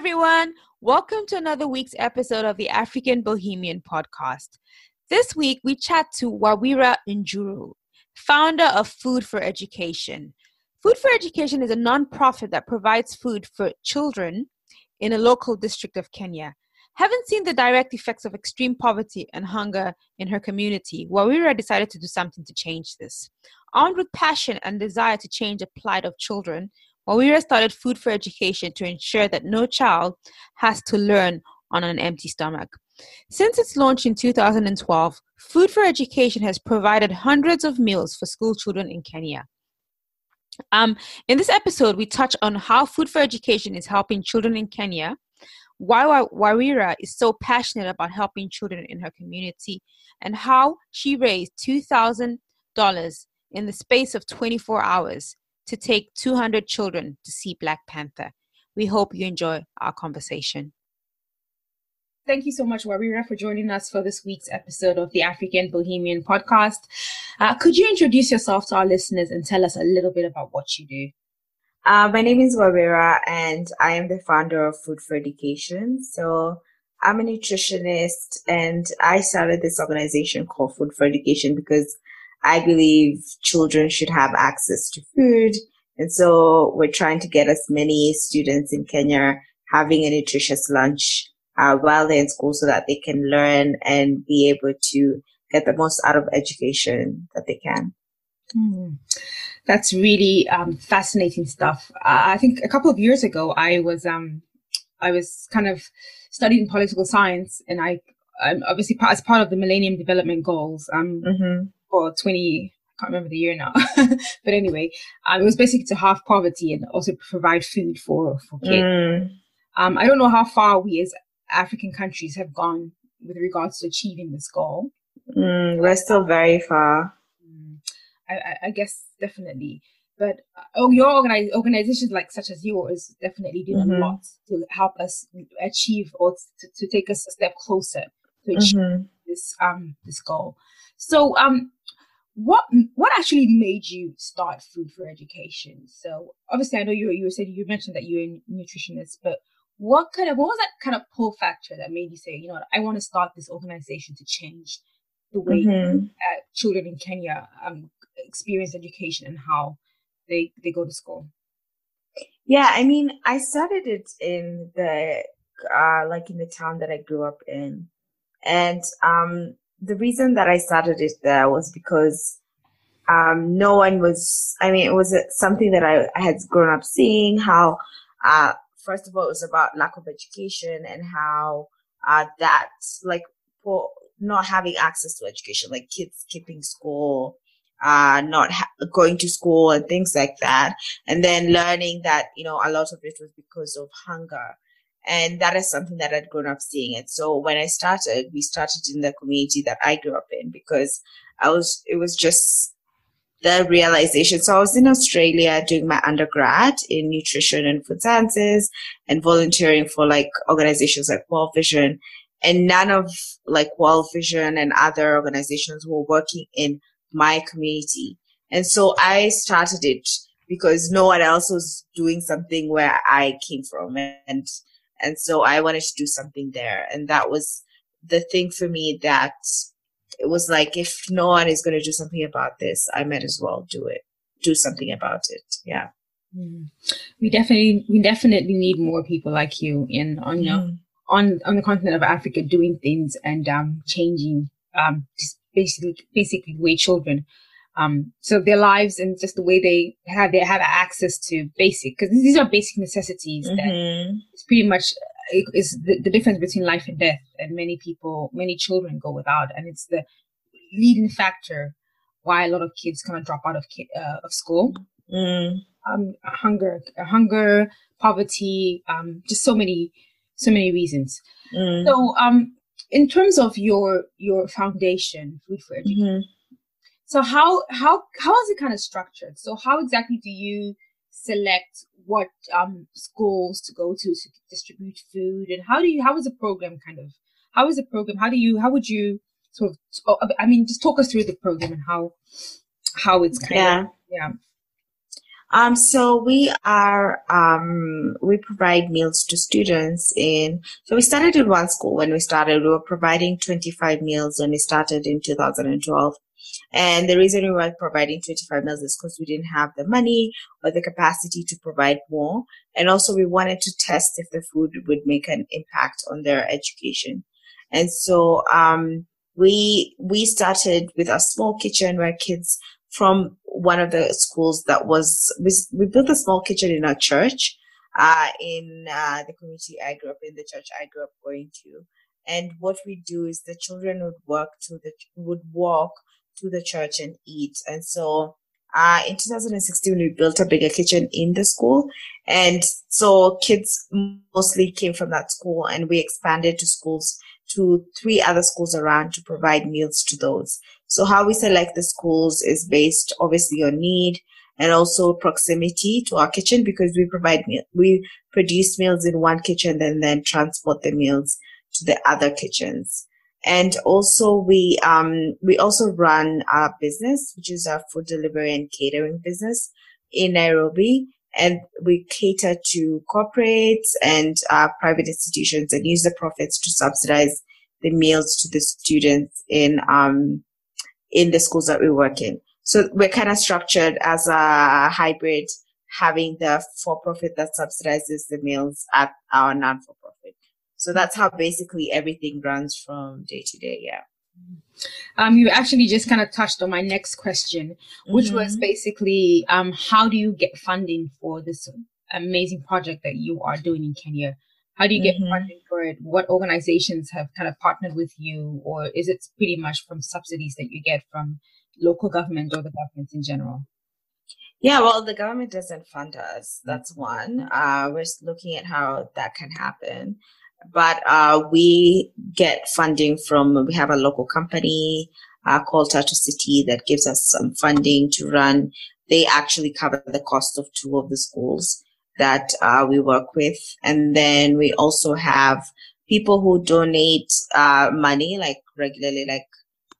everyone. Welcome to another week's episode of the African Bohemian podcast. This week, we chat to Wawira Njiru, founder of Food for Education. Food for Education is a nonprofit that provides food for children in a local district of Kenya. Having seen the direct effects of extreme poverty and hunger in her community, Wawira decided to do something to change this. Armed with passion and desire to change the plight of children, Wawira started Food for Education to ensure that no child has to learn on an empty stomach. Since its launch in 2012, Food for Education has provided hundreds of meals for school children in Kenya. Um, in this episode, we touch on how Food for Education is helping children in Kenya, why Wawira is so passionate about helping children in her community, and how she raised $2,000 in the space of 24 hours to take 200 children to see Black Panther. We hope you enjoy our conversation. Thank you so much, Wawira, for joining us for this week's episode of the African Bohemian podcast. Uh, could you introduce yourself to our listeners and tell us a little bit about what you do? Uh, my name is Wawira, and I am the founder of Food for Education. So I'm a nutritionist, and I started this organization called Food for Education because I believe children should have access to food. And so we're trying to get as many students in Kenya having a nutritious lunch uh, while they're in school so that they can learn and be able to get the most out of education that they can. Mm. That's really um, fascinating stuff. Uh, I think a couple of years ago, I was um, I was kind of studying political science, and I I'm obviously part, as part of the Millennium Development Goals. Um, mm-hmm for 20 I can't remember the year now. but anyway, um, it was basically to halve poverty and also provide food for, for kids. Mm. Um, I don't know how far we as African countries have gone with regards to achieving this goal. Mm, we're still very far. Mm, I, I, guess definitely. But oh, your organi- organizations like such as yours definitely do mm-hmm. a lot to help us achieve or to, to take us a step closer to achieve mm-hmm. this um this goal. So um what what actually made you start food for education so obviously i know you you said you mentioned that you're a nutritionist but what kind of what was that kind of pull factor that made you say you know what, i want to start this organization to change the way mm-hmm. uh, children in kenya um, experience education and how they they go to school yeah i mean i started it in the uh like in the town that i grew up in and um the reason that I started it there was because um, no one was, I mean, it was something that I, I had grown up seeing how, uh, first of all, it was about lack of education and how uh, that, like, for not having access to education, like kids skipping school, uh, not ha- going to school and things like that. And then learning that, you know, a lot of it was because of hunger and that is something that I'd grown up seeing it. So when I started, we started in the community that I grew up in because I was, it was just the realization. So I was in Australia doing my undergrad in nutrition and food sciences and volunteering for like organizations like World Vision. And none of like World Vision and other organizations were working in my community. And so I started it because no one else was doing something where I came from. And and so I wanted to do something there. And that was the thing for me that it was like, if no one is going to do something about this, I might as well do it, do something about it. Yeah. Mm. We definitely, we definitely need more people like you in, on, you mm. on, on the continent of Africa doing things and, um, changing, um, just basically, basically the way children um, so their lives and just the way they have they have access to basic because these are basic necessities mm-hmm. that it's pretty much is the, the, difference between life and death and many people many children go without and it's the leading factor why a lot of kids kind of drop out of uh, of school mm. um, hunger hunger poverty um, just so many so many reasons mm. so um in terms of your your foundation food for education mm-hmm so how how how is it kind of structured? So how exactly do you select what um schools to go to to distribute food and how do you how is the program kind of how is the program how do you how would you sort of oh, I mean just talk us through the program and how how it's kind yeah. of yeah um, so we are um, we provide meals to students in. So we started in one school when we started. We were providing 25 meals when we started in 2012. And the reason we were providing 25 meals is because we didn't have the money or the capacity to provide more. And also we wanted to test if the food would make an impact on their education. And so, um, we, we started with a small kitchen where kids from one of the schools that was, we, we built a small kitchen in our church, uh, in, uh, the community I grew up in, the church I grew up going to. And what we do is the children would work to the, would walk to the church and eat. And so uh, in 2016, we built a bigger kitchen in the school. And so kids mostly came from that school and we expanded to schools to three other schools around to provide meals to those. So how we select the schools is based obviously on need and also proximity to our kitchen because we provide meal, we produce meals in one kitchen and then transport the meals to the other kitchens. And also we, um, we also run our business, which is our food delivery and catering business in Nairobi. And we cater to corporates and uh, private institutions and use the profits to subsidize the meals to the students in, um, in the schools that we work in. So we're kind of structured as a hybrid, having the for-profit that subsidizes the meals at our non-for-profit. So that's how basically everything runs from day to day. Yeah. Um, you actually just kind of touched on my next question, which mm-hmm. was basically um, how do you get funding for this amazing project that you are doing in Kenya? How do you get mm-hmm. funding for it? What organizations have kind of partnered with you, or is it pretty much from subsidies that you get from local government or the governments in general? Yeah, well, the government doesn't fund us. That's one. Uh, we're looking at how that can happen but uh, we get funding from we have a local company uh, called Tatu City that gives us some funding to run. They actually cover the cost of two of the schools that uh, we work with, and then we also have people who donate uh, money like regularly, like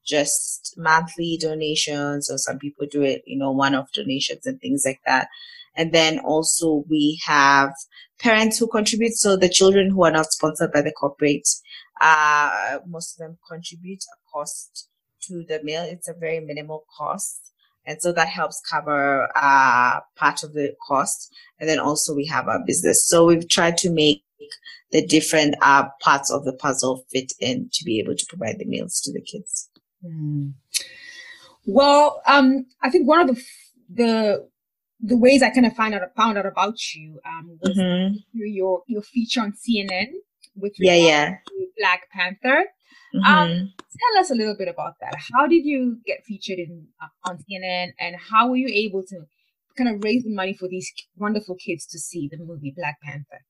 just monthly donations, or some people do it, you know, one-off donations and things like that. And then also we have parents who contribute. So the children who are not sponsored by the corporate, uh, most of them contribute a cost to the meal. It's a very minimal cost. And so that helps cover uh, part of the cost. And then also we have our business. So we've tried to make the different uh, parts of the puzzle fit in to be able to provide the meals to the kids. Mm. Well, um, I think one of the the the ways I kind of find out found out about you um, was mm-hmm. through your your feature on CNN with yeah yeah Black Panther. Um, mm-hmm. Um, tell us a little bit about that. How did you get featured in uh, on CNN, and how were you able to kind of raise the money for these wonderful kids to see the movie Black Panther?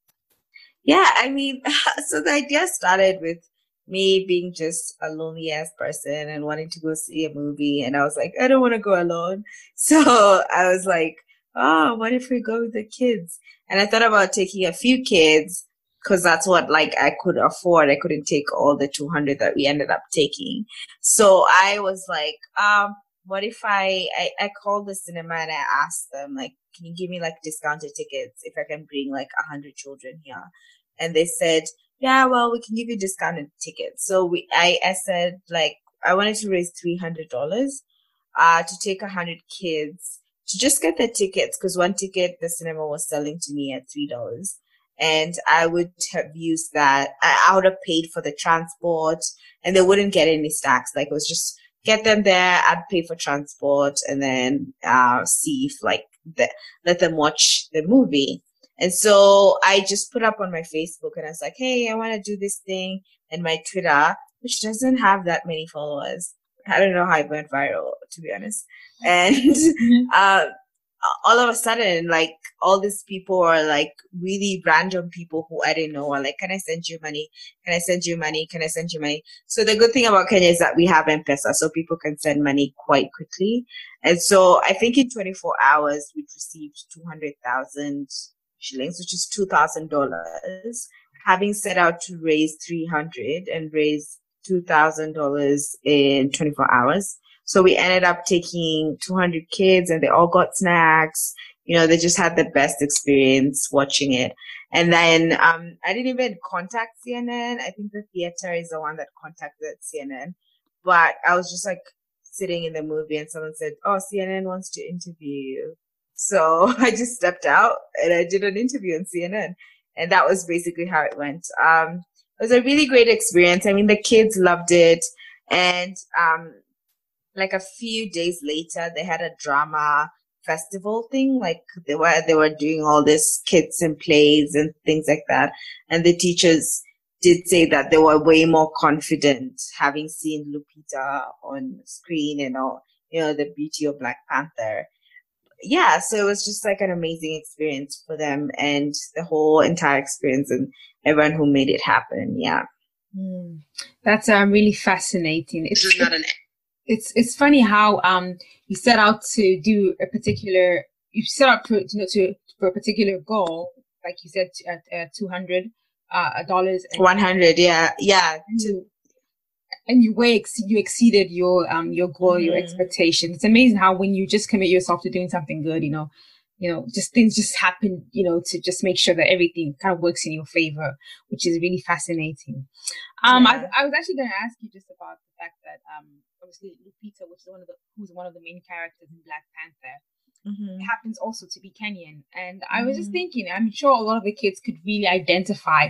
Yeah, I mean, so the idea started with me being just a lonely ass person and wanting to go see a movie, and I was like, I don't want to go alone. So I was like, oh, what if we go with the kids? And I thought about taking a few kids because that's what like I could afford. I couldn't take all the 200 that we ended up taking. So I was like, um, what if I, I, I called the cinema and I asked them like, can you give me like discounted tickets if I can bring like a hundred children here? And they said, yeah, well, we can give you discounted tickets. So we, I, I said like, I wanted to raise $300, uh, to take a hundred kids to just get the tickets because one ticket the cinema was selling to me at three dollars and I would have used that. I, would have paid for the transport and they wouldn't get any stacks. Like it was just get them there. I'd pay for transport and then, uh, see if like the, let them watch the movie. And so I just put up on my Facebook and I was like, Hey, I want to do this thing and my Twitter, which doesn't have that many followers. I don't know how it went viral, to be honest. And mm-hmm. uh, all of a sudden, like all these people are like really random people who I didn't know are like, can I send you money? Can I send you money? Can I send you money? So the good thing about Kenya is that we have M-Pesa, so people can send money quite quickly. And so I think in 24 hours, we received 200,000 shillings, which is $2,000, having set out to raise 300 and raise $2,000 in 24 hours. So we ended up taking 200 kids and they all got snacks. You know, they just had the best experience watching it. And then um, I didn't even contact CNN. I think the theater is the one that contacted CNN. But I was just like sitting in the movie and someone said, Oh, CNN wants to interview you. So I just stepped out and I did an interview on CNN. And that was basically how it went. Um, it was a really great experience. I mean, the kids loved it. And um, like a few days later, they had a drama festival thing. Like they were they were doing all this kits and plays and things like that. And the teachers did say that they were way more confident having seen Lupita on screen and all, you know, the beauty of Black Panther. Yeah, so it was just like an amazing experience for them and the whole entire experience and everyone who made it happen. Yeah. Mm. That's um, really fascinating. It's not an it's it's funny how um you set out to do a particular you set out to you know to for a particular goal like you said at uh, 200 uh dollars 100 yeah yeah and you, and you way ex- you exceeded your um your goal mm-hmm. your expectation it's amazing how when you just commit yourself to doing something good you know you know just things just happen you know to just make sure that everything kind of works in your favor which is really fascinating um yeah. I, I was actually going to ask you just about the fact that um obviously Lupita, which is one of the who's one of the main characters in Black Panther, mm-hmm. happens also to be Kenyan. And I was just mm-hmm. thinking, I'm sure a lot of the kids could really identify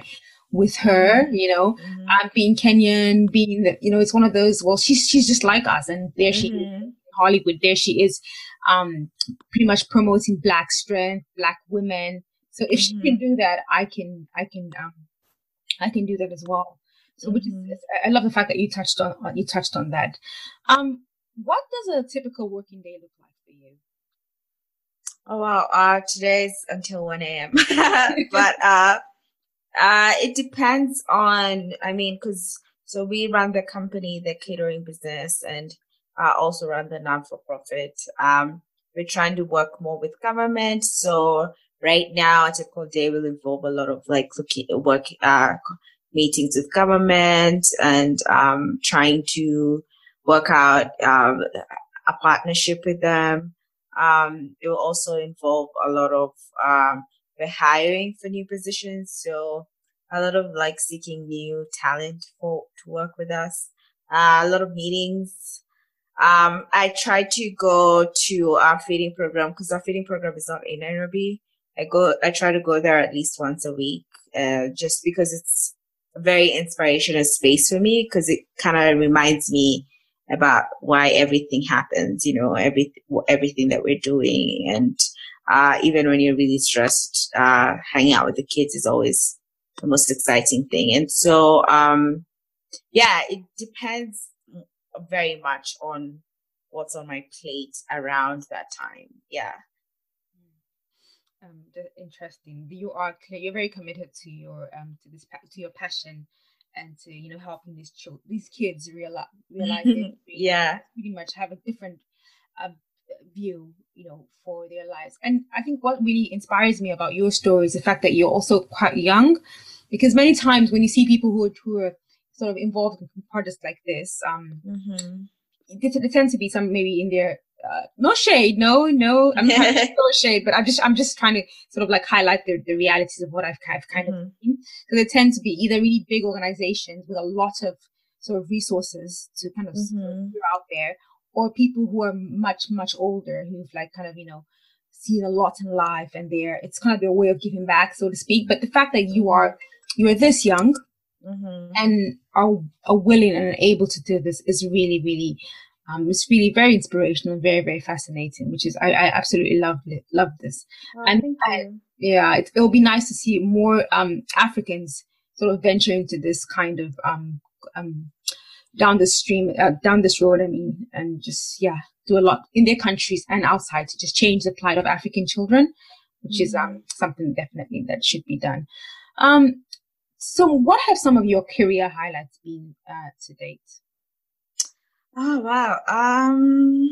with her, mm-hmm. you know, mm-hmm. um, being Kenyan, being that, you know, it's one of those, well, she's, she's just like us. And there she is, mm-hmm. Hollywood, there she is, um, pretty much promoting black strength, black women. So if she can mm-hmm. do that, I can, I can, um, I can do that as well. So which mm-hmm. is, I love the fact that you touched on you touched on that. Um, what does a typical working day look like for you? Oh wow, uh, today's until one a.m. but uh, uh, it depends on. I mean, because so we run the company, the catering business, and uh, also run the non for profit. Um, we're trying to work more with government. So right now, a typical day will involve a lot of like looking work, uh, meetings with government and um, trying to work out um, a partnership with them. Um, it will also involve a lot of um, the hiring for new positions. So a lot of like seeking new talent for to work with us. Uh, a lot of meetings. Um, I try to go to our feeding program because our feeding program is not in Nairobi. I go, I try to go there at least once a week, uh, just because it's a very inspirational space for me because it kind of reminds me about why everything happens, you know, every, everything that we're doing. And, uh, even when you're really stressed, uh, hanging out with the kids is always the most exciting thing. And so, um, yeah, it depends very much on what's on my plate around that time. Yeah um, interesting. You are clear. you're very committed to your um to this to your passion and to you know helping these children these kids realize realize yeah pretty much have a different uh, view you know for their lives and i think what really inspires me about your story is the fact that you're also quite young because many times when you see people who are, who are sort of involved in projects like this um mm-hmm. tend to be some maybe in their uh, no shade, no, no, I'm not no shade, but I'm just, I'm just trying to sort of like highlight the, the realities of what I've, I've kind mm-hmm. of seen. So they tend to be either really big organizations with a lot of sort of resources to kind of mm-hmm. out there, or people who are much, much older who've like kind of, you know, seen a lot in life and they're, it's kind of their way of giving back, so to speak. But the fact that you are, you are this young mm-hmm. and are, are willing and able to do this is really, really, um, it's really very inspirational and very, very fascinating, which is, I, I absolutely love it, love this. Oh, and I, yeah, it, will be nice to see more, um, Africans sort of venture into this kind of, um, um, down the stream, uh, down this road, I mean, and just, yeah, do a lot in their countries and outside to just change the plight of African children, which mm-hmm. is um, mm-hmm. something definitely that should be done. Um, so, what have some of your career highlights been uh, to date? Oh wow. Um,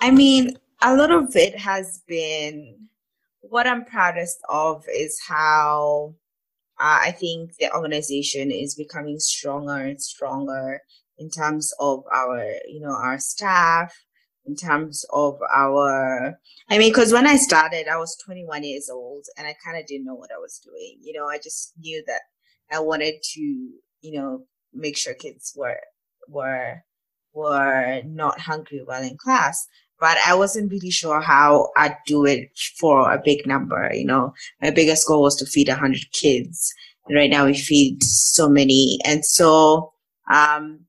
I mean, a lot of it has been what I'm proudest of is how uh, I think the organization is becoming stronger and stronger in terms of our, you know, our staff, in terms of our, I mean, because when I started, I was 21 years old and I kind of didn't know what I was doing. You know, I just knew that I wanted to, you know, make sure kids were were were not hungry while in class but I wasn't really sure how I'd do it for a big number. You know, my biggest goal was to feed 100 kids. And right now we feed so many. And so, um,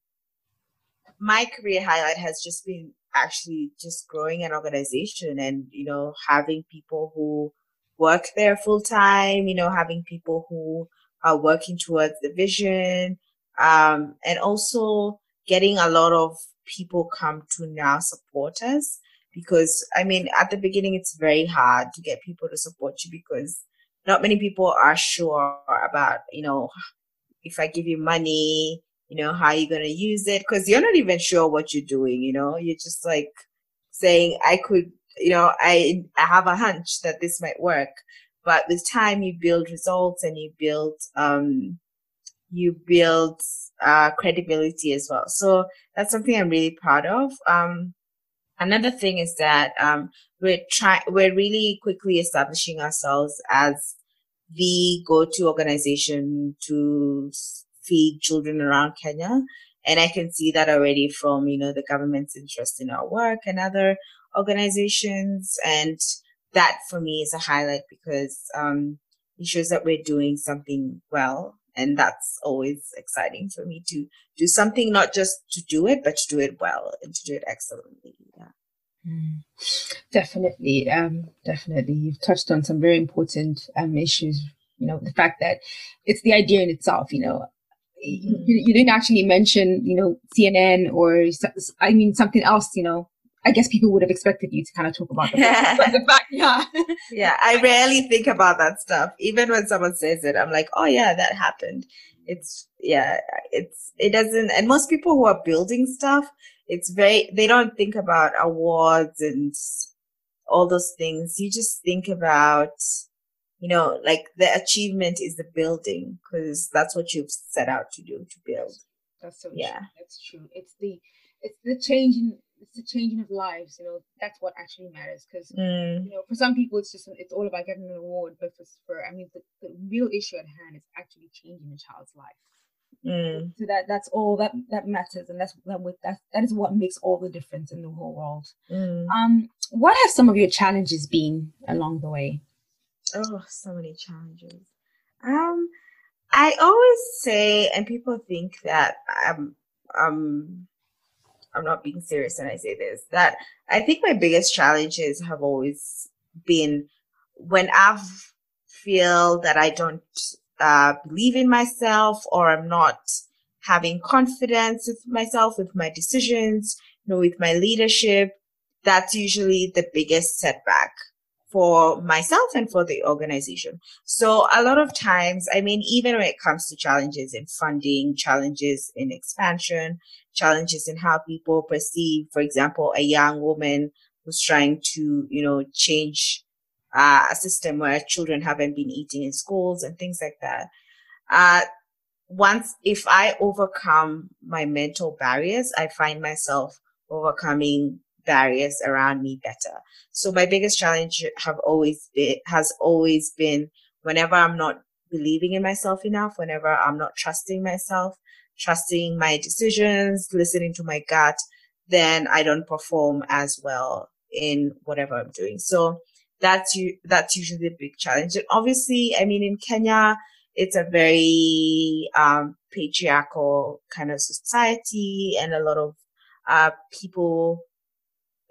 my career highlight has just been actually just growing an organization and, you know, having people who work there full time, you know, having people who are working towards the vision, um, and also getting a lot of people come to now support us because I mean at the beginning it's very hard to get people to support you because not many people are sure about you know if I give you money you know how you're going to use it because you're not even sure what you're doing you know you're just like saying I could you know I I have a hunch that this might work but with time you build results and you build um you build uh, credibility as well. So that's something I'm really proud of. Um, another thing is that um, we're trying, we're really quickly establishing ourselves as the go-to organization to feed children around Kenya. And I can see that already from, you know, the government's interest in our work and other organizations. And that for me is a highlight because um, it shows that we're doing something well and that's always exciting for me to do something not just to do it but to do it well and to do it excellently yeah mm. definitely um definitely you've touched on some very important um issues you know the fact that it's the idea in itself you know mm-hmm. you, you didn't actually mention you know cnn or i mean something else you know I guess people would have expected you to kind of talk about the, the fact, yeah. yeah, I rarely think about that stuff. Even when someone says it, I'm like, oh yeah, that happened. It's yeah, it's it doesn't. And most people who are building stuff, it's very they don't think about awards and all those things. You just think about, you know, like the achievement is the building because that's what you've set out to do to build. That's so yeah, true. that's true. It's the it's the changing it's the changing of lives you know that's what actually matters because mm. you know for some people it's just it's all about getting an award but for, for i mean the, the real issue at hand is actually changing a child's life mm. so that that's all that that matters and that's that with that, that is what makes all the difference in the whole world mm. um what have some of your challenges been along the way oh so many challenges um i always say and people think that i'm um I'm not being serious when I say this, that I think my biggest challenges have always been when I feel that I don't uh, believe in myself or I'm not having confidence with myself, with my decisions, you know, with my leadership. That's usually the biggest setback for myself and for the organization. So a lot of times, I mean, even when it comes to challenges in funding, challenges in expansion, challenges in how people perceive, for example, a young woman who's trying to, you know, change uh, a system where children haven't been eating in schools and things like that. Uh, once, if I overcome my mental barriers, I find myself overcoming barriers around me better. So my biggest challenge have always been, has always been whenever I'm not believing in myself enough, whenever I'm not trusting myself, trusting my decisions, listening to my gut, then I don't perform as well in whatever I'm doing. So that's you, that's usually the big challenge. And obviously, I mean, in Kenya, it's a very um, patriarchal kind of society, and a lot of uh, people,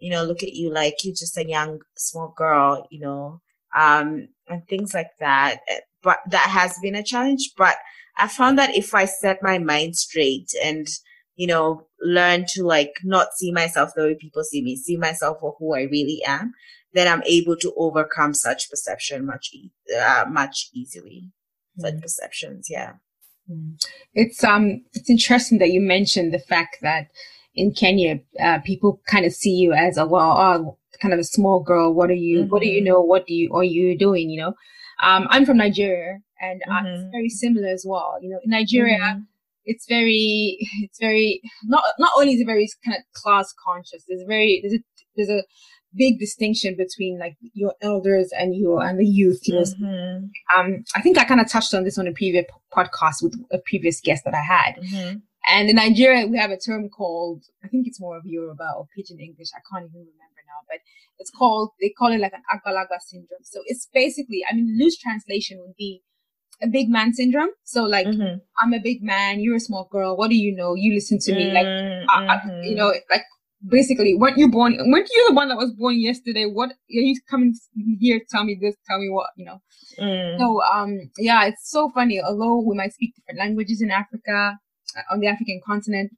you know, look at you like you're just a young, small girl, you know, um, and things like that. But that has been a challenge. But I found that if I set my mind straight and, you know, learn to like not see myself the way people see me, see myself for who I really am, then I'm able to overcome such perception much, e- uh, much easily. Mm. Such perceptions, yeah. Mm. It's um, it's interesting that you mentioned the fact that in Kenya, uh, people kind of see you as a well, oh, kind of a small girl. What are you? Mm-hmm. What do you mm-hmm. know? What do you are you doing? You know, um, I'm from Nigeria, and uh, mm-hmm. it's very similar as well. You know, in Nigeria, mm-hmm. it's very, it's very not not only is it very kind of class conscious. There's very there's a there's a big distinction between like your elders and your and the youth. You know, mm-hmm. um, I think I kind of touched on this on a previous podcast with a previous guest that I had. Mm-hmm. And in Nigeria, we have a term called, I think it's more of Yoruba or Pidgin English. I can't even remember now, but it's called, they call it like an Agbalagba syndrome. So it's basically, I mean, loose translation would be a big man syndrome. So like, mm-hmm. I'm a big man, you're a small girl. What do you know? You listen to me. Like, mm-hmm. I, I, you know, like basically, weren't you born, weren't you the one that was born yesterday? What are you coming here? Tell me this, tell me what, you know? Mm. So, um, yeah, it's so funny. Although we might speak different languages in Africa, on the African continent.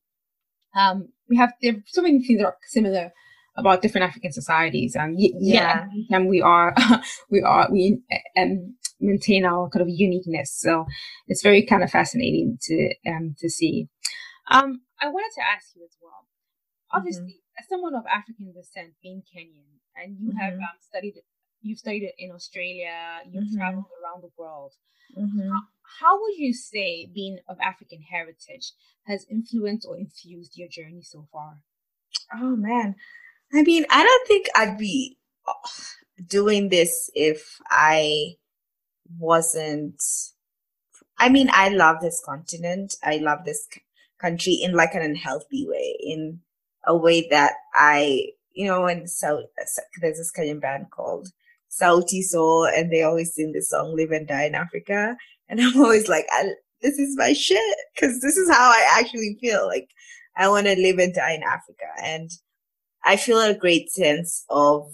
Um, we have there are so many things that are similar about different African societies. Um, y- yeah, and we are we are we um, maintain our kind of uniqueness. So it's very kind of fascinating to um to see. Um, I wanted to ask you as well. Obviously, mm-hmm. as someone of African descent, being Kenyan, and you mm-hmm. have um, studied you've studied it in Australia, you've mm-hmm. traveled around the world. Mm-hmm. How, how would you say being of African heritage has influenced or infused your journey so far? Oh man. I mean, I don't think I'd be uh, doing this if I wasn't I mean, I love this continent. I love this country in like an unhealthy way, in a way that I, you know, when so there's this Kenyan band called Sauti Sol, and they always sing the song "Live and Die in Africa," and I'm always like, "This is my shit," because this is how I actually feel. Like I want to live and die in Africa, and I feel a great sense of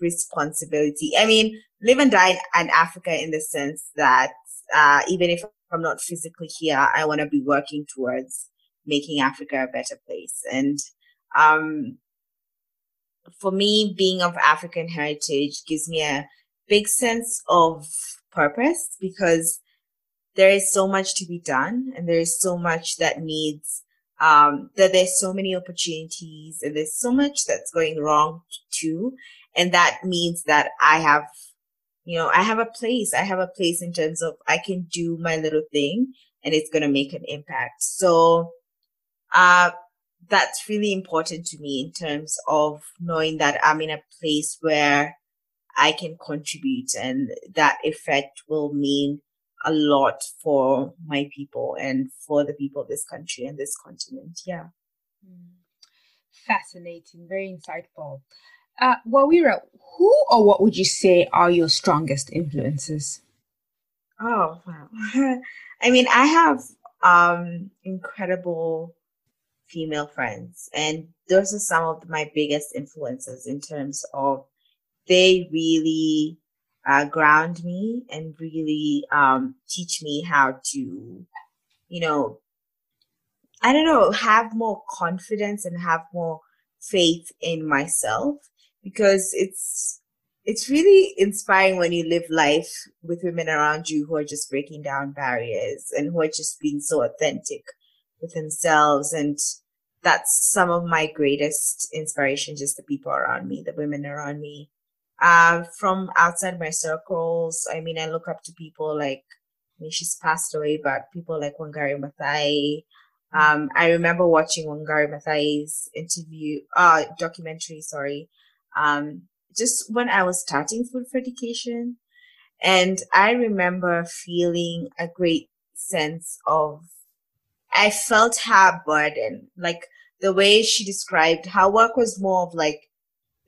responsibility. I mean, live and die in Africa in the sense that uh, even if I'm not physically here, I want to be working towards making Africa a better place. And um, for me, being of African heritage gives me a big sense of purpose because there is so much to be done and there is so much that needs um, that there's so many opportunities and there's so much that's going wrong too. And that means that I have, you know, I have a place. I have a place in terms of I can do my little thing and it's going to make an impact. So, uh, that's really important to me in terms of knowing that I'm in a place where I can contribute and that effect will mean a lot for my people and for the people of this country and this continent. Yeah. Hmm. Fascinating, very insightful. Uh, Wawira, who or what would you say are your strongest influences? Oh, wow. I mean, I have um, incredible female friends. And those are some of my biggest influences in terms of they really uh, ground me and really um, teach me how to, you know, I don't know, have more confidence and have more faith in myself because it's it's really inspiring when you live life with women around you who are just breaking down barriers and who are just being so authentic with themselves. And that's some of my greatest inspiration just the people around me the women around me uh, from outside my circles i mean i look up to people like I mean, she's passed away, but people like Wangari Maathai. Um, I remember watching Wangari Maathai's interview, uh, documentary, sorry, um, just when I was starting Food for Education. And I remember feeling a great sense of I felt her burden. Like the way she described how work was more of like,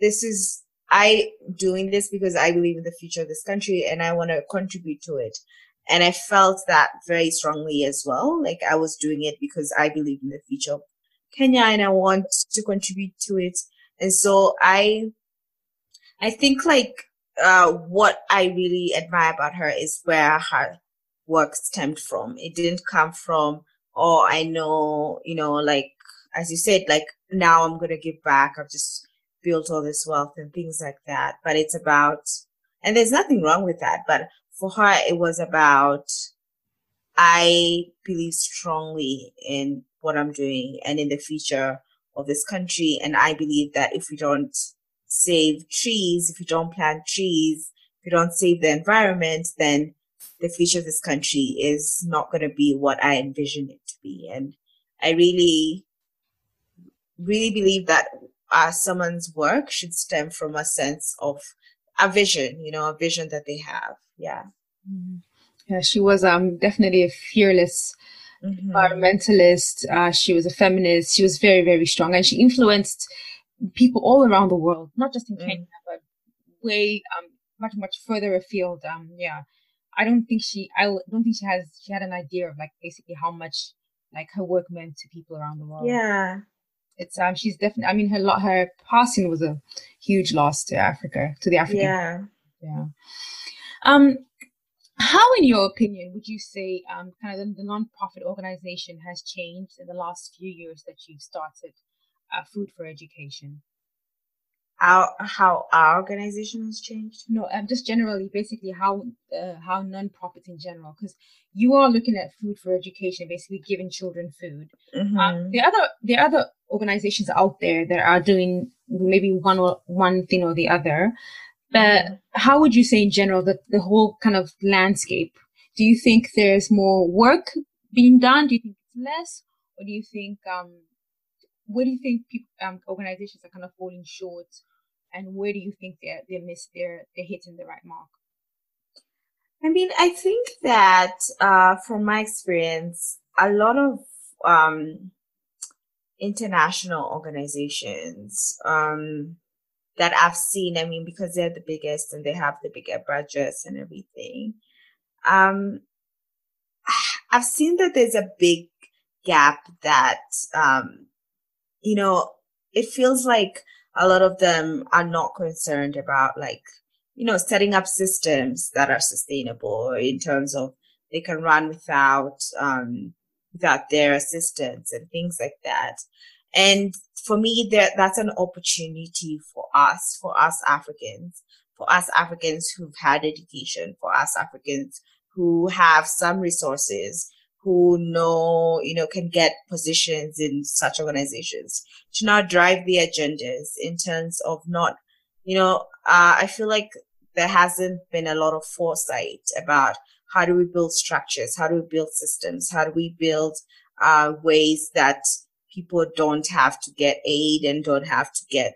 this is, I doing this because I believe in the future of this country and I want to contribute to it. And I felt that very strongly as well. Like I was doing it because I believe in the future of Kenya and I want to contribute to it. And so I, I think like, uh, what I really admire about her is where her work stemmed from. It didn't come from oh, I know, you know, like as you said, like now I'm gonna give back. I've just built all this wealth and things like that. But it's about, and there's nothing wrong with that. But for her, it was about, I believe strongly in what I'm doing and in the future of this country. And I believe that if we don't save trees, if we don't plant trees, if we don't save the environment, then the future of this country is not going to be what I envision it to be. And I really, really believe that uh, someone's work should stem from a sense of a vision, you know, a vision that they have. Yeah. Mm-hmm. Yeah, she was um definitely a fearless mm-hmm. environmentalist. Uh, she was a feminist. She was very, very strong, and she influenced people all around the world, not just in mm. Kenya, but way um much much further afield. Um, yeah, I don't think she I don't think she has she had an idea of like basically how much like her work meant to people around the world. Yeah, it's um she's definitely I mean her lot her passing was a huge loss to Africa to the African yeah. Yeah. Um how in your opinion would you say um kind of the, the non-profit organization has changed in the last few years that you've started uh, food for education how how our organization has changed no um, just generally basically how uh, how non-profits in general because you are looking at food for education basically giving children food mm-hmm. um, the other the other organizations out there that are doing maybe one or one thing or the other. But mm-hmm. how would you say in general that the whole kind of landscape? Do you think there's more work being done? Do you think it's less, or do you think um, where do you think people, um, organizations are kind of falling short, and where do you think they're they miss their they're hitting the right mark? I mean, I think that uh, from my experience, a lot of um, international organizations um, that I've seen. I mean, because they're the biggest and they have the bigger budgets and everything. Um, I've seen that there's a big gap that, um, you know, it feels like a lot of them are not concerned about like, you know, setting up systems that are sustainable in terms of they can run without, um, without their assistance and things like that. And for me, that that's an opportunity for us, for us Africans, for us Africans who've had education, for us Africans who have some resources, who know, you know, can get positions in such organizations to not drive the agendas in terms of not, you know, uh, I feel like there hasn't been a lot of foresight about how do we build structures? How do we build systems? How do we build uh, ways that people don't have to get aid and don't have to get,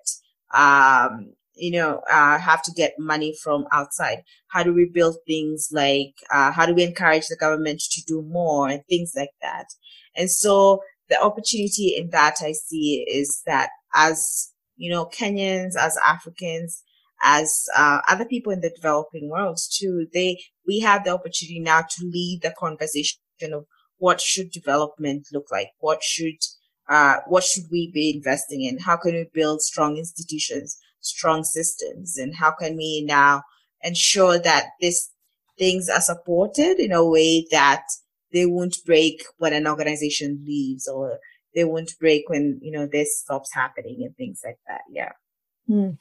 um, you know, uh, have to get money from outside? How do we build things like, uh, how do we encourage the government to do more and things like that? And so the opportunity in that I see is that as, you know, Kenyans, as Africans, as uh, other people in the developing world too. They we have the opportunity now to lead the conversation of what should development look like, what should uh, what should we be investing in, how can we build strong institutions, strong systems, and how can we now ensure that these things are supported in a way that they won't break when an organization leaves or they won't break when you know this stops happening and things like that yeah Mm,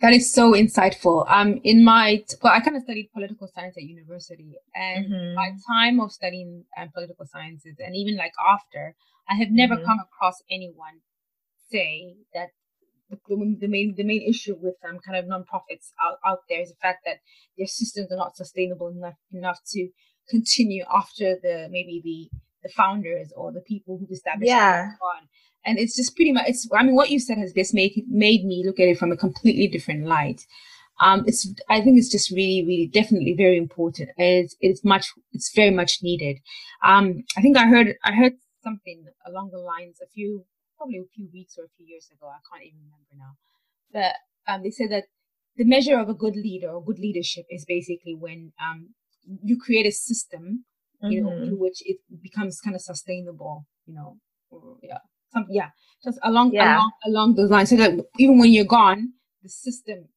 that is so insightful. Um, in my well, I kind of studied political science at university, and mm-hmm. my time of studying um, political sciences, and even like after, I have never mm-hmm. come across anyone say that the, the, main the main issue with um kind of nonprofits out, out there is the fact that their systems are not sustainable enough enough to continue after the maybe the the founders or the people who established yeah. and it's just pretty much it's i mean what you said has just made made me look at it from a completely different light. Um it's i think it's just really really definitely very important. It's it's much it's very much needed. Um i think i heard i heard something along the lines a few probably a few weeks or a few years ago i can't even remember now but um they said that the measure of a good leader or good leadership is basically when um you create a system you know mm-hmm. in which it becomes kind of sustainable you know or, yeah some, yeah, just along, yeah. along along those lines, so that even when you're gone, the system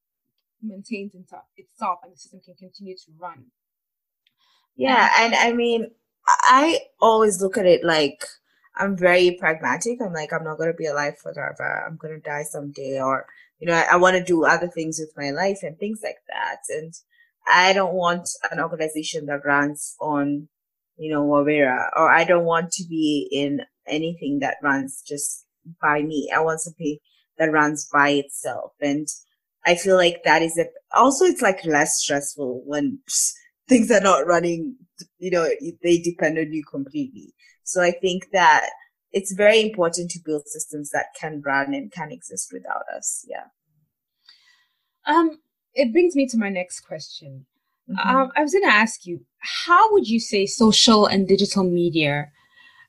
maintains itself and the system can continue to run. Yeah, and I mean, I always look at it like I'm very pragmatic. I'm like, I'm not going to be alive forever. I'm going to die someday. Or, you know, I, I want to do other things with my life and things like that. And I don't want an organization that runs on, you know, Wawira, or I don't want to be in anything that runs just by me. I want something that runs by itself. And I feel like that is a, also it's like less stressful when things are not running, you know, they depend on you completely. So I think that it's very important to build systems that can run and can exist without us. Yeah. Um, it brings me to my next question. Mm-hmm. Um, I was going to ask you, how would you say social and digital media,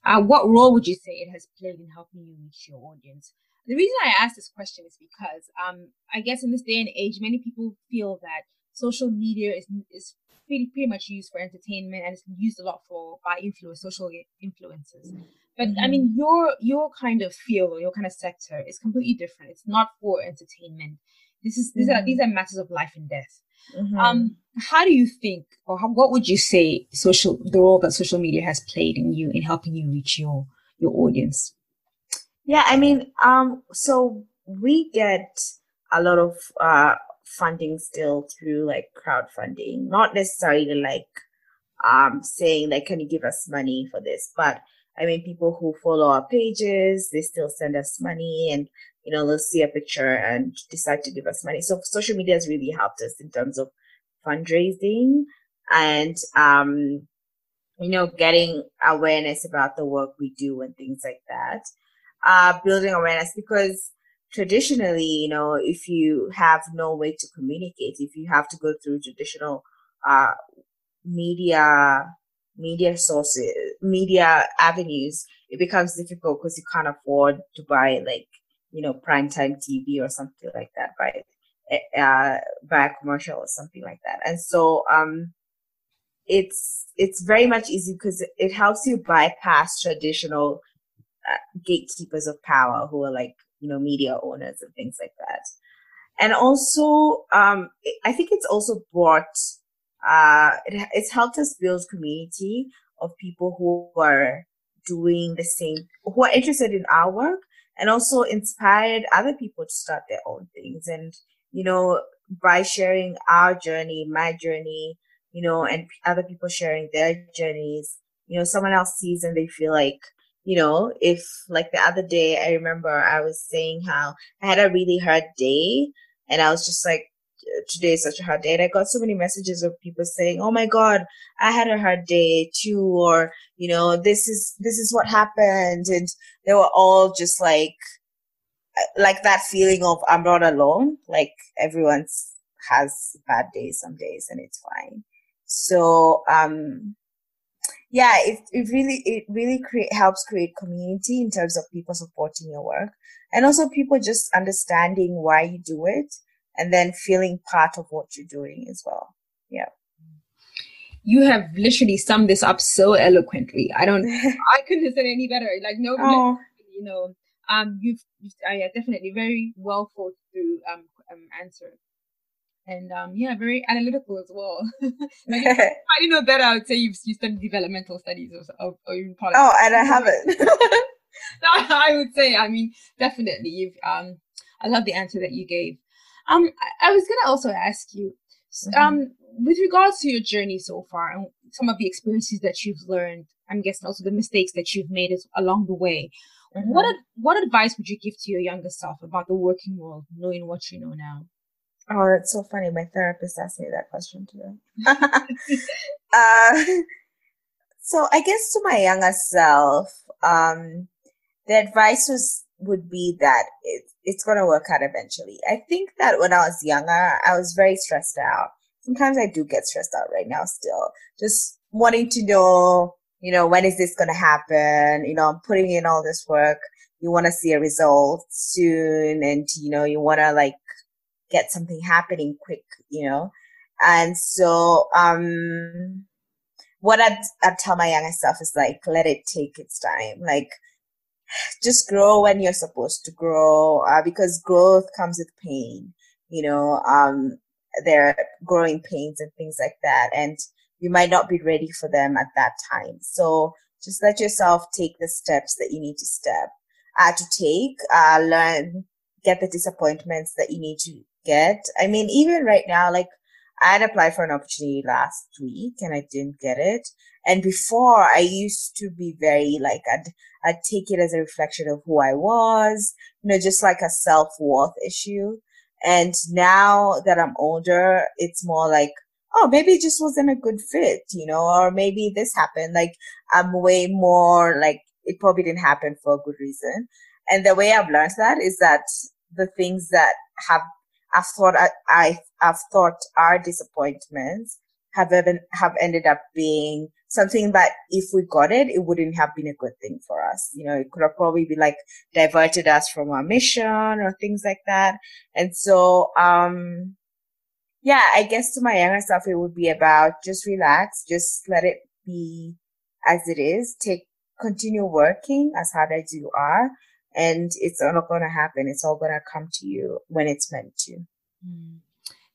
uh, what role would you say it has played in helping you reach your audience? The reason I ask this question is because um, I guess in this day and age, many people feel that social media is is pretty pretty much used for entertainment and it's used a lot for by influence social influences. But mm-hmm. I mean, your your kind of field or your kind of sector is completely different. It's not for entertainment. This is these mm-hmm. are these are matters of life and death. Mm-hmm. Um, how do you think, or how, what would you say, social the role that social media has played in you in helping you reach your your audience? Yeah, I mean, um, so we get a lot of uh funding still through like crowdfunding, not necessarily like um saying like, can you give us money for this? But I mean, people who follow our pages, they still send us money and you know, they'll see a picture and decide to give us money. So social media has really helped us in terms of fundraising and, um, you know, getting awareness about the work we do and things like that. Uh, building awareness because traditionally, you know, if you have no way to communicate, if you have to go through traditional, uh, media, media sources, media avenues, it becomes difficult because you can't afford to buy like you know, primetime TV or something like that, right? Eh, uh, by a commercial or something like that. And so, um, it's, it's very much easy because it helps you bypass traditional uh, gatekeepers of power who are like, you know, media owners and things like that. And also, um, I think it's also brought, uh, it, it's helped us build community of people who are doing the same, who are interested in our work, and also inspired other people to start their own things. And, you know, by sharing our journey, my journey, you know, and other people sharing their journeys, you know, someone else sees and they feel like, you know, if like the other day, I remember I was saying how I had a really hard day and I was just like, today is such a hard day. And I got so many messages of people saying, "Oh my God, I had a hard day too," or you know, this is this is what happened, and they were all just like, like that feeling of I'm not alone. Like everyone's has bad days some days, and it's fine. So, um, yeah, it, it really it really create helps create community in terms of people supporting your work, and also people just understanding why you do it and then feeling part of what you're doing as well. Yeah. You have literally summed this up so eloquently. I don't, I couldn't have said any better. Like, no, oh. you know, um, you've, you've uh, yeah, definitely very well thought through um, um answer. And um, yeah, very analytical as well. like, I didn't know better. I would say you've you studied developmental studies or, or, even politics. Oh, and I haven't. I would say, I mean, definitely you've um, I love the answer that you gave. Um, I was gonna also ask you, mm-hmm. um, with regards to your journey so far and some of the experiences that you've learned, I'm guessing also the mistakes that you've made along the way. Mm-hmm. What what advice would you give to your younger self about the working world, knowing what you know now? Oh, that's so funny. My therapist asked me that question too. uh, so I guess to my younger self, um, the advice was would be that it, it's going to work out eventually. I think that when I was younger, I was very stressed out. Sometimes I do get stressed out right now still, just wanting to know, you know, when is this going to happen? You know, I'm putting in all this work. You want to see a result soon and, you know, you want to like get something happening quick, you know? And so, um, what I'd, I'd tell my younger self is like, let it take its time. Like, just grow when you're supposed to grow uh, because growth comes with pain you know um there are growing pains and things like that and you might not be ready for them at that time so just let yourself take the steps that you need to step uh, to take uh, learn get the disappointments that you need to get i mean even right now like i had applied for an opportunity last week and i didn't get it and before i used to be very like i'd i'd take it as a reflection of who i was you know just like a self-worth issue and now that i'm older it's more like oh, maybe it just wasn't a good fit, you know, or maybe this happened. Like I'm way more like it probably didn't happen for a good reason. And the way I've learned that is that the things that have I've thought I, I have thought our disappointments have even have ended up being something that if we got it, it wouldn't have been a good thing for us. You know, it could have probably been like diverted us from our mission or things like that. And so, um, yeah, I guess to my younger self, it would be about just relax, just let it be as it is. Take, continue working as hard as you are, and it's not going to happen. It's all going to come to you when it's meant to. Mm,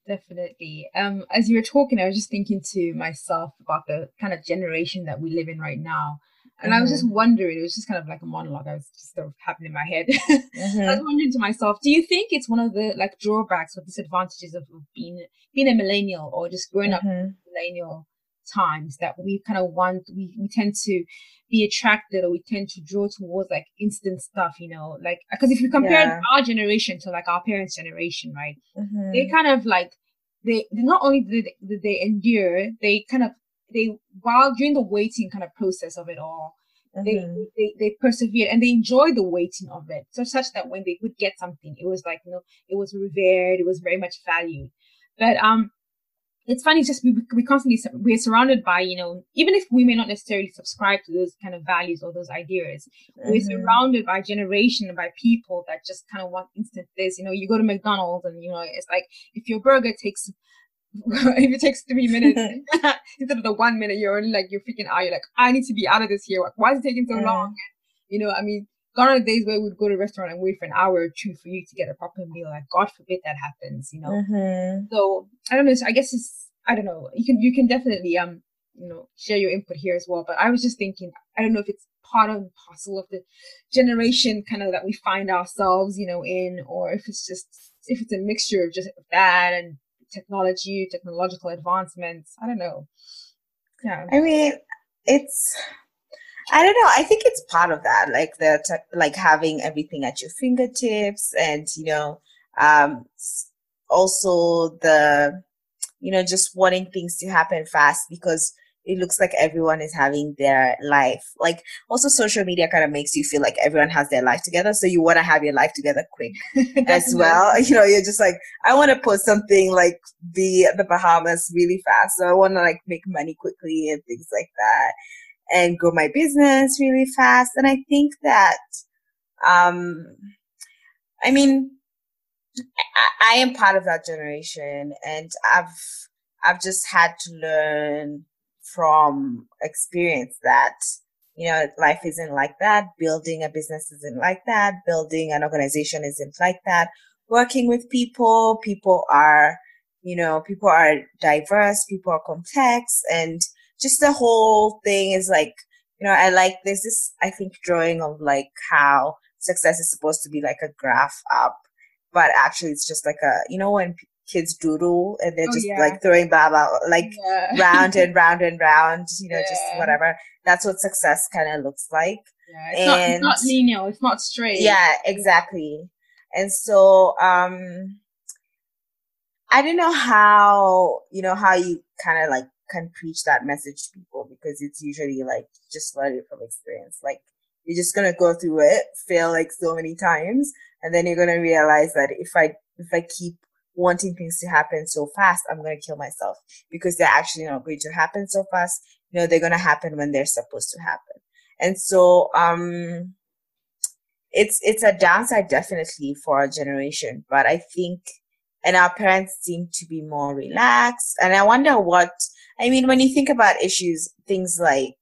definitely. Um, as you were talking, I was just thinking to myself about the kind of generation that we live in right now. And mm-hmm. I was just mm-hmm. wondering, it was just kind of like a monologue I was just sort of happening in my head. Mm-hmm. I was wondering to myself, do you think it's one of the like drawbacks or disadvantages of, of being being a millennial or just growing mm-hmm. up millennial times that we kind of want we, we tend to be attracted or we tend to draw towards like instant stuff, you know, like because if you compare yeah. our generation to like our parents' generation, right? Mm-hmm. They kind of like they not only did they, did they endure, they kind of they while during the waiting kind of process of it all, mm-hmm. they, they they persevered and they enjoyed the waiting of it. So such that when they would get something, it was like you know, it was revered, it was very much valued. But um it's funny just we, we constantly we're surrounded by you know even if we may not necessarily subscribe to those kind of values or those ideas mm-hmm. we're surrounded by generation by people that just kind of want instant this you know you go to mcdonald's and you know it's like if your burger takes if it takes three minutes instead of the one minute, you're only like you're freaking out. You're like, I need to be out of this here. Why is it taking so long? You know, I mean, gone are the days where we'd go to a restaurant and wait for an hour or two for you to get a proper meal. Like, God forbid that happens. You know. Mm-hmm. So I don't know. I guess it's I don't know. You can you can definitely um you know share your input here as well. But I was just thinking, I don't know if it's part and parcel of the generation kind of that we find ourselves, you know, in, or if it's just if it's a mixture of just that and technology, technological advancements. I don't know. Yeah. I mean, it's I don't know. I think it's part of that, like the te- like having everything at your fingertips, and you know, um, also the you know just wanting things to happen fast because it looks like everyone is having their life. Like also social media kind of makes you feel like everyone has their life together. So you want to have your life together quick as well. You know, you're just like, I want to post something like be at the Bahamas really fast. So I want to like make money quickly and things like that and grow my business really fast. And I think that, um, I mean, I, I am part of that generation and I've, I've just had to learn from experience that you know life isn't like that. Building a business isn't like that. Building an organization isn't like that. Working with people people are you know people are diverse people are complex and just the whole thing is like you know i like there's this i think drawing of like how success is supposed to be like a graph up but actually it's just like a you know when kids doodle and they're oh, just yeah. like throwing blah blah like yeah. round and round and round, you know, yeah. just whatever. That's what success kind of looks like. Yeah, it's, and, not, it's not linear, it's not straight. Yeah, exactly. And so um I don't know how, you know, how you kind of like can preach that message to people because it's usually like just learn it from experience. Like you're just gonna go through it, fail like so many times, and then you're gonna realize that if I if I keep wanting things to happen so fast, I'm to kill myself because they're actually not going to happen so fast. You know, they're to happen when they're supposed to happen. And so, um, it's, it's a downside definitely for our generation, but I think, and our parents seem to be more relaxed. And I wonder what, I mean, when you think about issues, things like,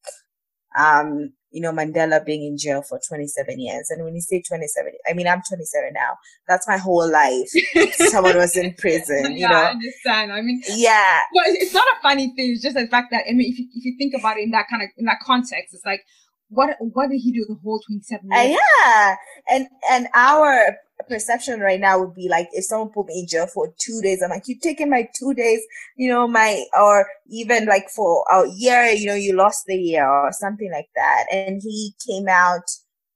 um, you know, Mandela being in jail for 27 years. And when you say 27, I mean, I'm 27 now. That's my whole life. Someone was in prison, you yeah, know. I understand. I mean, yeah. But it's not a funny thing. It's just the fact that, I mean, if you, if you think about it in that kind of, in that context, it's like, what what did he do the whole 27 years? Uh, yeah. And and our perception right now would be like if someone put me in jail for two days, I'm like, you taking my two days, you know, my or even like for a year, you know, you lost the year or something like that. And he came out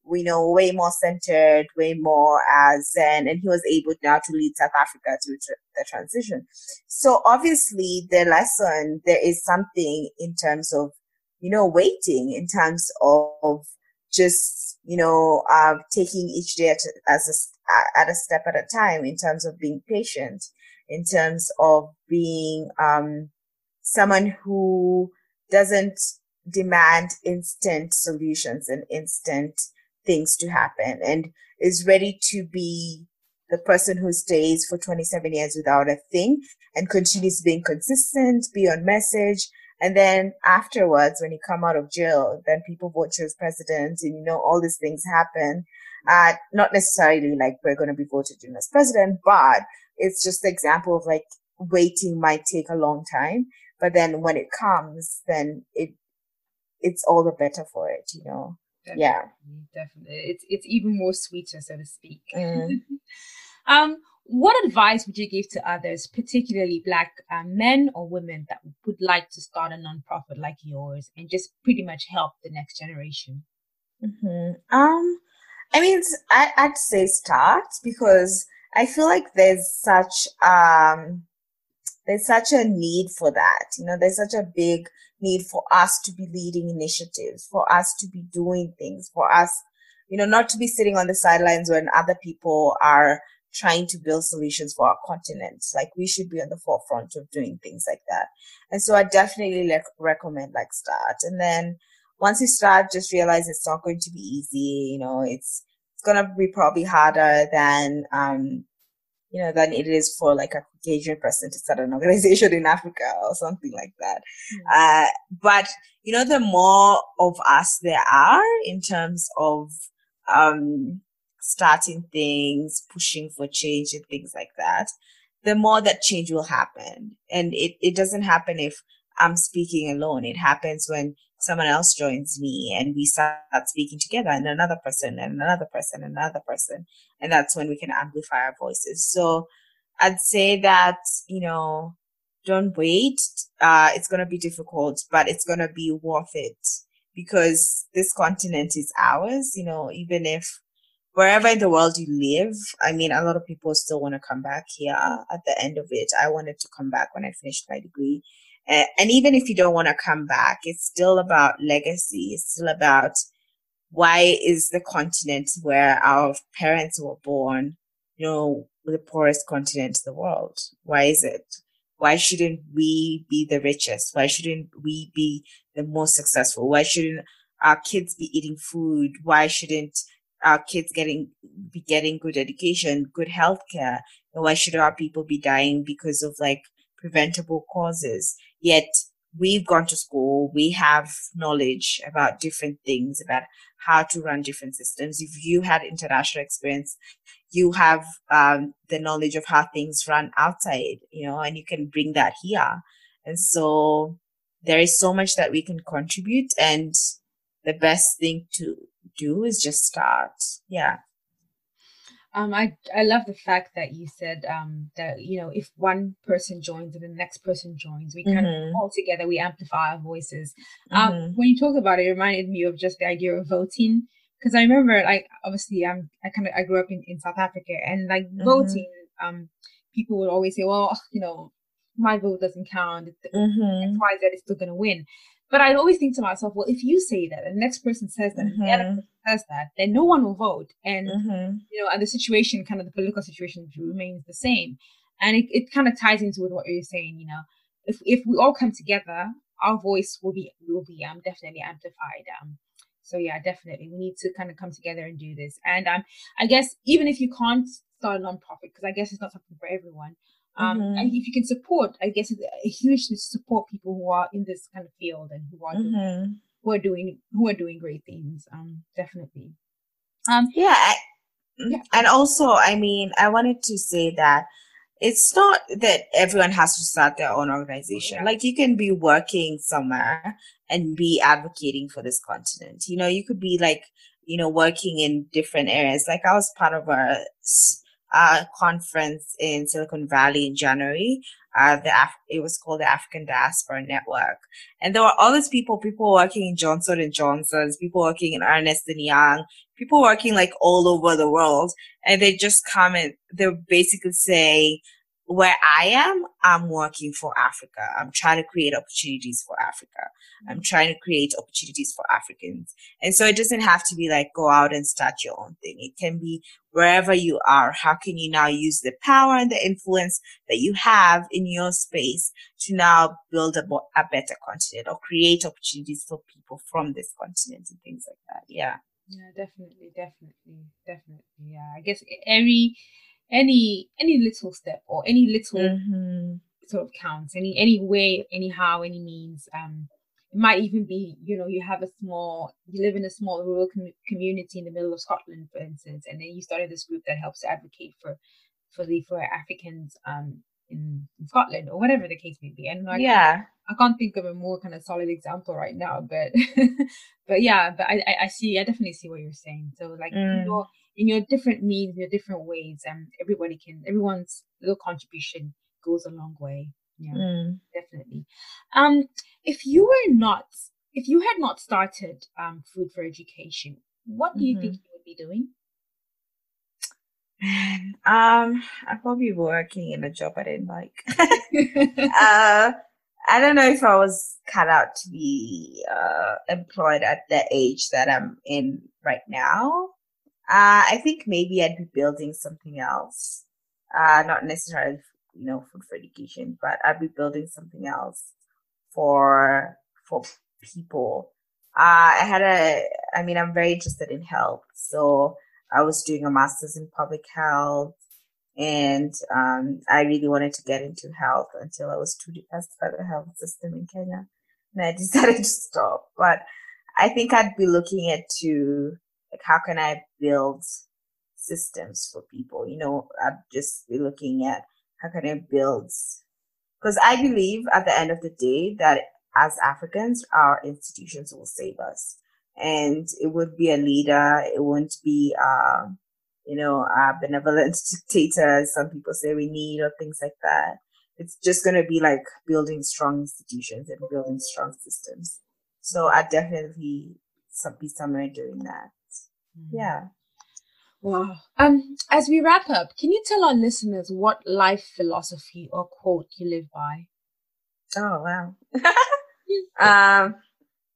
we know way more centered, way more as zen, and he was able now to lead South Africa through the transition. So obviously, the lesson there is something in terms of you know waiting, in terms of just you know uh, taking each day at, as a, at a step at a time, in terms of being patient, in terms of being um, someone who doesn't demand instant solutions and instant things to happen and is ready to be the person who stays for 27 years without a thing and continues being consistent, be on message. And then afterwards, when you come out of jail, then people vote you as president and you know, all these things happen. Uh, not necessarily like we're going to be voted in as president, but it's just the example of like waiting might take a long time. But then when it comes, then it, it's all the better for it, you know? Definitely, yeah, definitely. It's it's even more sweeter, so to speak. Mm. um, what advice would you give to others, particularly Black uh, men or women that would like to start a nonprofit like yours and just pretty much help the next generation? Mm-hmm. Um, I mean, I, I'd say start because I feel like there's such um there's such a need for that. You know, there's such a big need for us to be leading initiatives, for us to be doing things, for us, you know, not to be sitting on the sidelines when other people are trying to build solutions for our continent. Like we should be on the forefront of doing things like that. And so I definitely recommend like start. And then once you start, just realize it's not going to be easy. You know, it's, it's going to be probably harder than, um, you know, than it is for like a Caucasian person to start an organization in Africa or something like that. Mm-hmm. Uh, but, you know, the more of us there are in terms of, um, starting things, pushing for change and things like that, the more that change will happen. And it, it doesn't happen if I'm speaking alone. It happens when someone else joins me and we start speaking together and another person and another person and another person. And that's when we can amplify our voices. So I'd say that, you know, don't wait. Uh, it's going to be difficult, but it's going to be worth it because this continent is ours, you know, even if wherever in the world you live, I mean, a lot of people still want to come back here at the end of it. I wanted to come back when I finished my degree and even if you don't want to come back, it's still about legacy. It's still about why is the continent where our parents were born, you know, the poorest continent in the world? Why is it? Why shouldn't we be the richest? Why shouldn't we be the most successful? Why shouldn't our kids be eating food? Why shouldn't our kids getting be getting good education, good health care? And why should our people be dying because of like preventable causes? Yet we've gone to school, we have knowledge about different things, about how to run different systems. If you had international experience, you have um, the knowledge of how things run outside, you know, and you can bring that here. And so there is so much that we can contribute, and the best thing to do is just start. Yeah. Um, I I love the fact that you said um, that you know if one person joins and the next person joins, we kind mm-hmm. of all together we amplify our voices. Um, mm-hmm. when you talk about it, it reminded me of just the idea of voting because I remember like obviously I'm I kind of I grew up in, in South Africa and like mm-hmm. voting, um, people would always say, well, you know, my vote doesn't count. Mm-hmm. X Y Z is still gonna win. But I'd always think to myself, well, if you say that and the next person says that, mm-hmm. and the other mm-hmm. person says that, then no one will vote. And, mm-hmm. you know, and the situation, kind of the political situation remains the same. And it, it kind of ties into with what you're saying, you know, if, if we all come together, our voice will be, will be um, definitely amplified. Um, so yeah, definitely we need to kind of come together and do this. And um, I guess even if you can't start a nonprofit, because I guess it's not something for everyone, um, mm-hmm. And if you can support, I guess it's a huge to support people who are in this kind of field and who are mm-hmm. doing, who are doing who are doing great things. Um, definitely. Um, yeah, I, yeah, and also, I mean, I wanted to say that it's not that everyone has to start their own organization. Yeah. Like you can be working somewhere and be advocating for this continent. You know, you could be like, you know, working in different areas. Like I was part of a, a conference in Silicon Valley in January. Uh, the Af- it was called the African Diaspora Network, and there were all these people, people working in Johnson and Johnson's, people working in Ernest and Young, people working like all over the world and they just come and they basically say where I am, I'm working for Africa. I'm trying to create opportunities for Africa. I'm mm. trying to create opportunities for Africans. And so it doesn't have to be like go out and start your own thing. It can be wherever you are. How can you now use the power and the influence that you have in your space to now build a, a better continent or create opportunities for people from this continent and things like that? Yeah. Yeah, definitely, definitely, definitely. Yeah, I guess every any any little step or any little mm-hmm. sort of counts. Any any way, anyhow, any means. Um, it might even be you know you have a small you live in a small rural com- community in the middle of Scotland, for instance, and then you started this group that helps advocate for for the for Africans um in, in Scotland or whatever the case may be. And like, yeah, I can't think of a more kind of solid example right now, but but yeah, but I, I see I definitely see what you're saying. So like mm. your in your different means, your different ways, and um, everybody can everyone's little contribution goes a long way. Yeah, mm. definitely. Um, if you were not if you had not started um food for education, what do you mm-hmm. think you would be doing? um, I'd probably be working in a job I didn't like. uh, I don't know if I was cut out to be uh, employed at the age that I'm in right now. Uh, I think maybe I'd be building something else. Uh, not necessarily, you know, food for education, but I'd be building something else for for people. Uh, I had a, I mean, I'm very interested in health, so I was doing a master's in public health and um, I really wanted to get into health until I was too depressed by the health system in Kenya. And I decided to stop. But I think I'd be looking at to like how can I build systems for people? You know, I'd just be looking at how can I build because I believe at the end of the day that as Africans, our institutions will save us and it would be a leader. It won't be, uh, you know, a benevolent dictator, some people say we need, or things like that. It's just going to be like building strong institutions and building strong systems. So I definitely be somewhere doing that. Mm-hmm. Yeah. Wow. Um, as we wrap up, can you tell our listeners what life philosophy or quote you live by? Oh wow. um,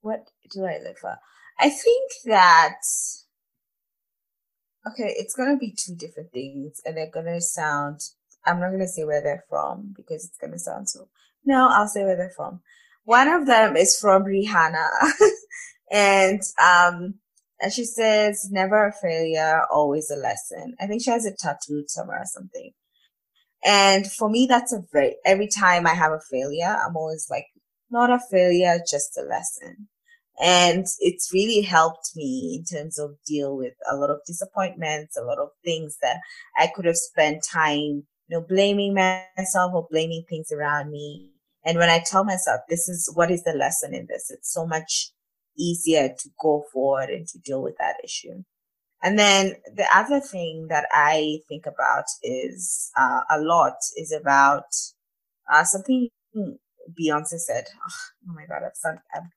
what do I live by? I think that okay, it's gonna be two different things, and they're gonna sound. I'm not gonna say where they're from because it's gonna sound so. No, I'll say where they're from. One of them is from Rihanna, and um, and she says, "Never a failure, always a lesson." I think she has it tattooed somewhere or something. And for me, that's a very every time I have a failure, I'm always like, not a failure, just a lesson and it's really helped me in terms of deal with a lot of disappointments a lot of things that i could have spent time you know blaming myself or blaming things around me and when i tell myself this is what is the lesson in this it's so much easier to go forward and to deal with that issue and then the other thing that i think about is uh, a lot is about uh, something beyonce said oh, my god i've, I've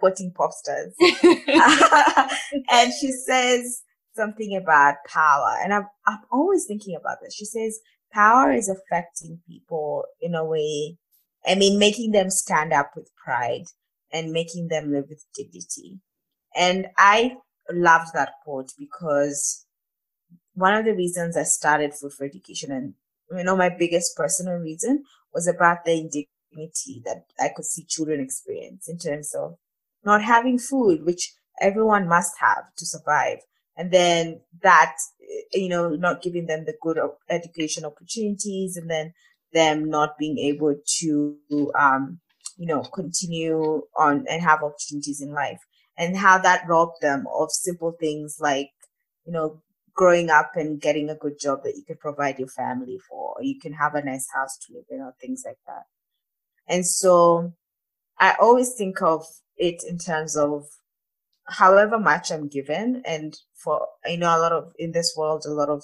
quoting pop stars. and she says something about power. And I'm, I'm always thinking about this. She says, power is affecting people in a way, I mean, making them stand up with pride and making them live with dignity. And I loved that quote because one of the reasons I started Food for Education and you know, my biggest personal reason was about the indignity that I could see children experience in terms of not having food, which everyone must have to survive. And then that, you know, not giving them the good education opportunities and then them not being able to, um, you know, continue on and have opportunities in life and how that robbed them of simple things like, you know, growing up and getting a good job that you can provide your family for, or you can have a nice house to live in, or things like that. And so I always think of it in terms of however much I'm given, and for you know a lot of in this world, a lot of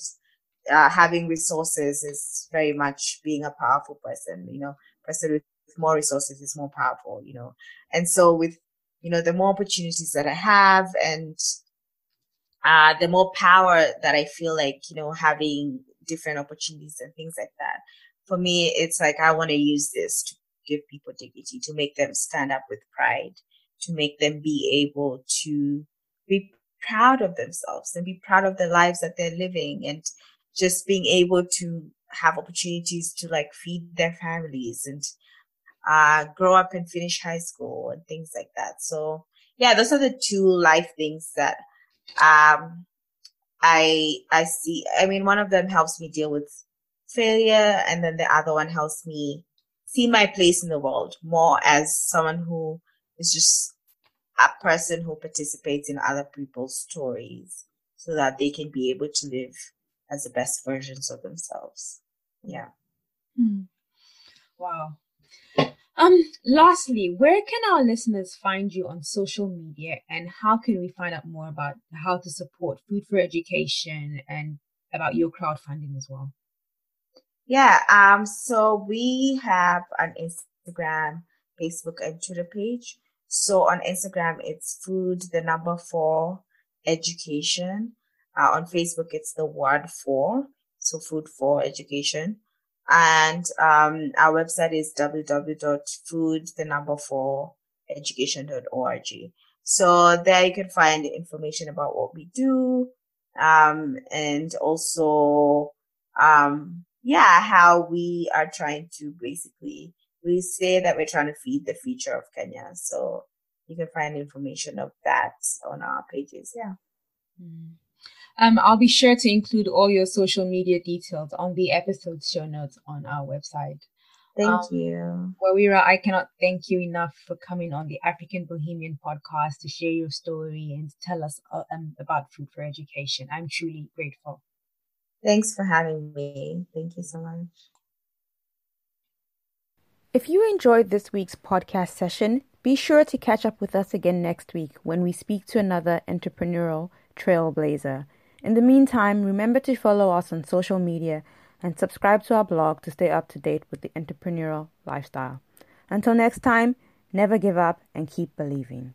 uh, having resources is very much being a powerful person. You know, person with more resources is more powerful. You know, and so with you know the more opportunities that I have and uh, the more power that I feel like, you know, having different opportunities and things like that. For me, it's like I want to use this to give people dignity, to make them stand up with pride, to make them be able to be proud of themselves and be proud of the lives that they're living and just being able to have opportunities to like feed their families and uh, grow up and finish high school and things like that. So yeah, those are the two life things that um, I I see. I mean, one of them helps me deal with failure, and then the other one helps me see my place in the world more as someone who is just a person who participates in other people's stories so that they can be able to live as the best versions of themselves. Yeah. Hmm. Wow. Um, lastly, where can our listeners find you on social media and how can we find out more about how to support food for education and about your crowdfunding as well? Yeah, um, so we have an Instagram, Facebook, and Twitter page. So on Instagram, it's food, the number four, education. Uh, on Facebook, it's the word four, so food for education. And um, our website is www.food, the number four, education.org. So there you can find information about what we do, um, and also, um, yeah, how we are trying to basically, we say that we're trying to feed the future of Kenya. So you can find information of that on our pages. Yeah. Mm. Um, I'll be sure to include all your social media details on the episode show notes on our website. Thank um, you. Wawira, I cannot thank you enough for coming on the African Bohemian podcast to share your story and tell us uh, um, about food for education. I'm truly grateful. Thanks for having me. Thank you so much. If you enjoyed this week's podcast session, be sure to catch up with us again next week when we speak to another entrepreneurial trailblazer. In the meantime, remember to follow us on social media and subscribe to our blog to stay up to date with the entrepreneurial lifestyle. Until next time, never give up and keep believing.